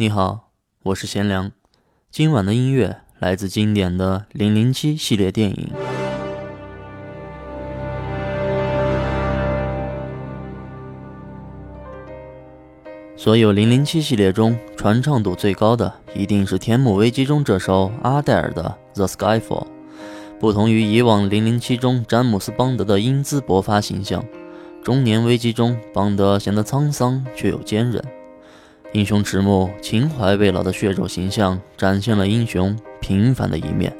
你好，我是贤良。今晚的音乐来自经典的《零零七》系列电影。所有《零零七》系列中传唱度最高的，一定是《天幕危机》中这首阿黛尔的《The Skyfall》。不同于以往《零零七》中詹姆斯·邦德的英姿勃发形象，《中年危机》中邦德显得沧桑却又坚韧。英雄迟暮、情怀未老的血肉形象，展现了英雄平凡的一面。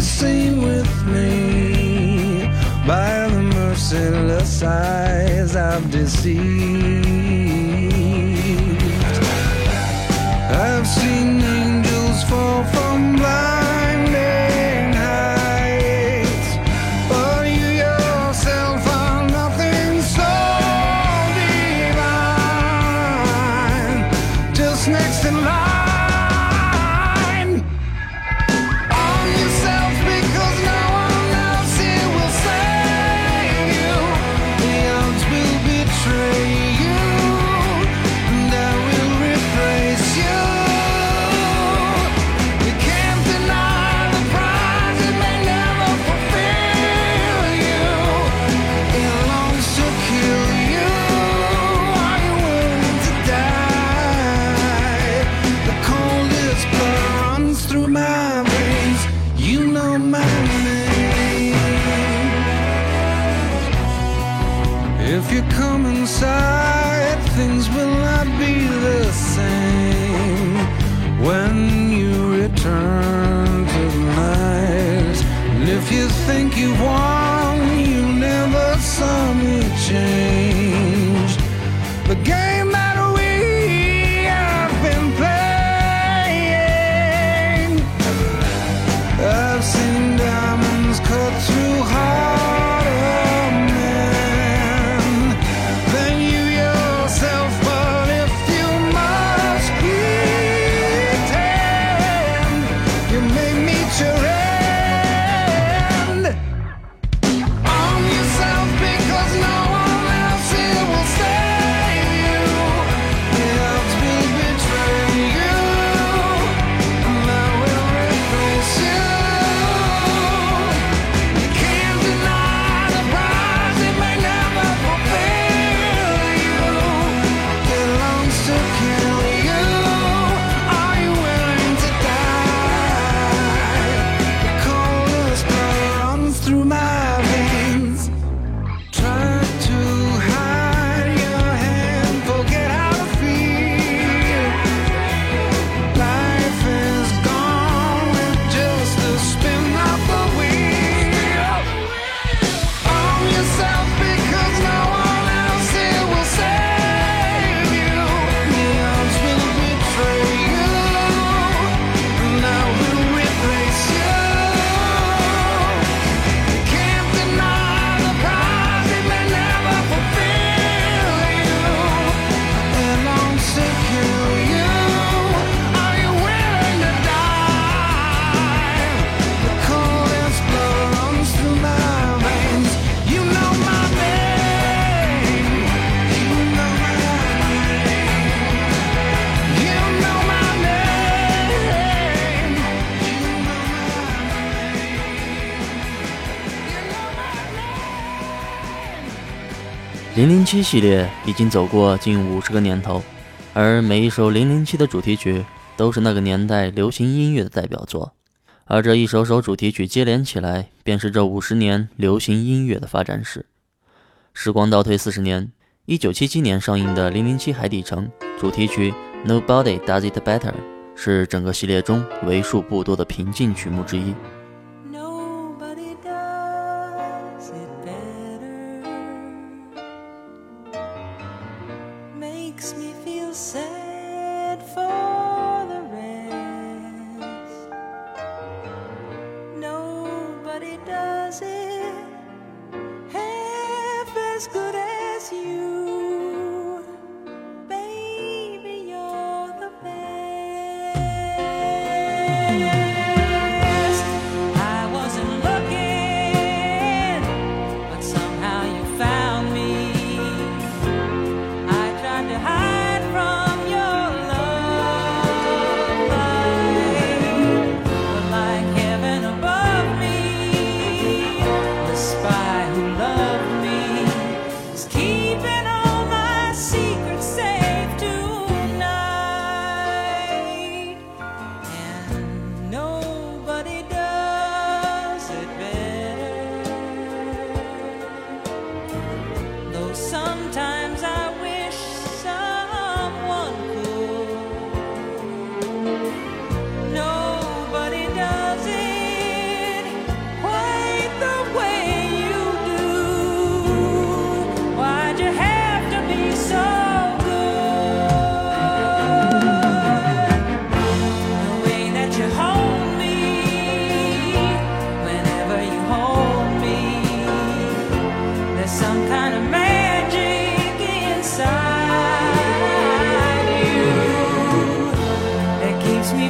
is with me by the merciless eyes of deceit. If you come inside, things will not be the same when you return to night. And if you think you won, you never saw me change. 零零七系列已经走过近五十个年头，而每一首零零七的主题曲都是那个年代流行音乐的代表作，而这一首首主题曲接连起来，便是这五十年流行音乐的发展史。时光倒退四十年，一九七七年上映的《零零七海底城》主题曲《Nobody Does It Better》是整个系列中为数不多的平静曲目之一。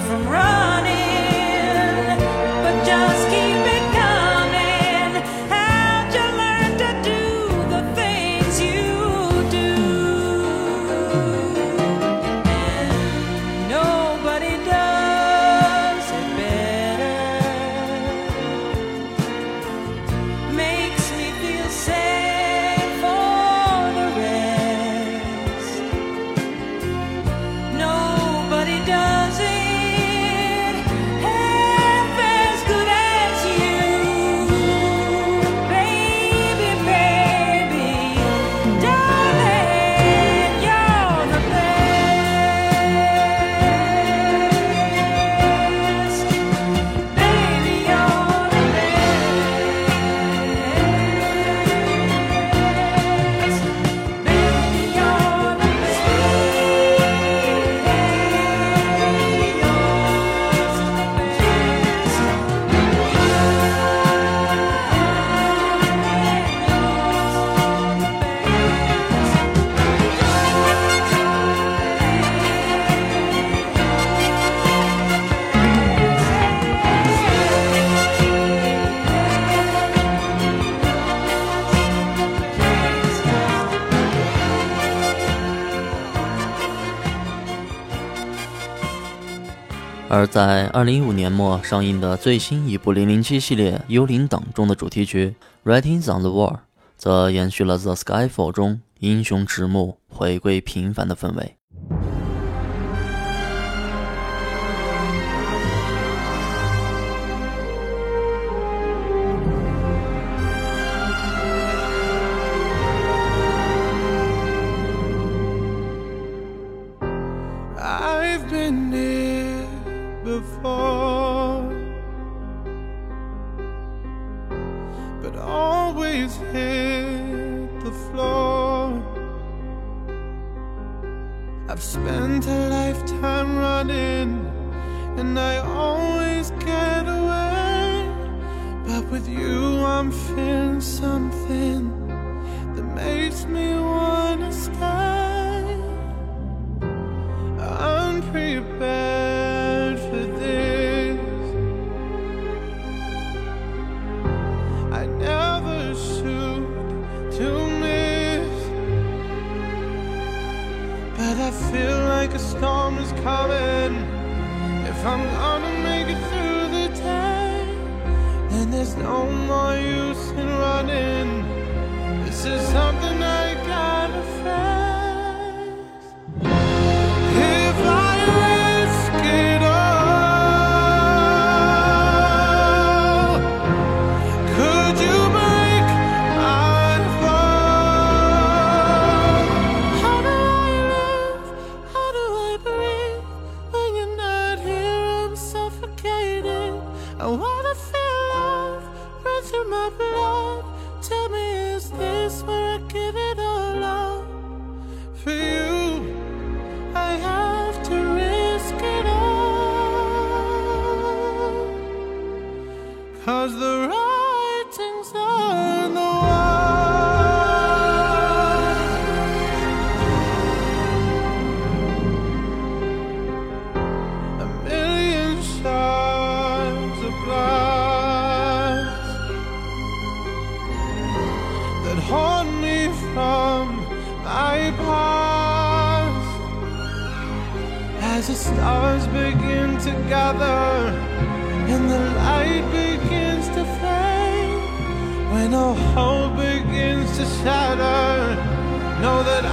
from right. 而在二零一五年末上映的最新一部《零零七》系列《幽灵党》中的主题曲《Writings on the Wall》，则延续了《The Skyfall》中英雄迟暮、回归平凡的氛围。I've spent a lifetime running, and I always get away. But with you, I'm feeling something like a storm is coming. If I'm gonna make it through the day, then there's no more use in running. This is something I gotta face.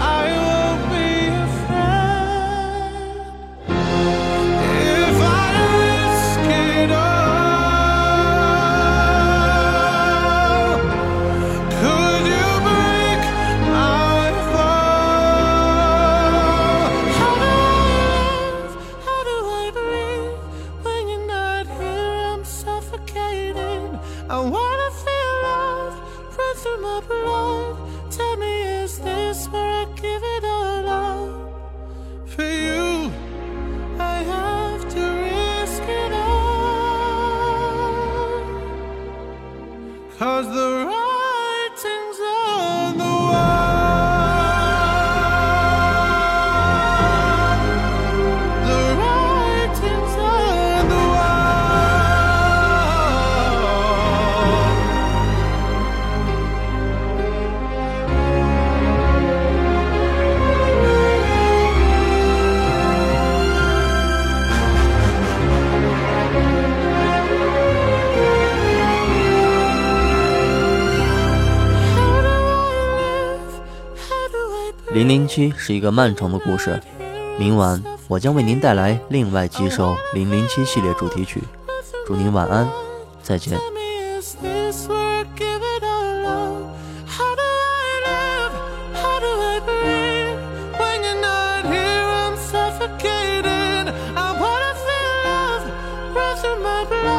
I 零零七是一个漫长的故事明晚我将为您带来另外几首零零七系列主题曲。祝您晚安再见。Through my blood.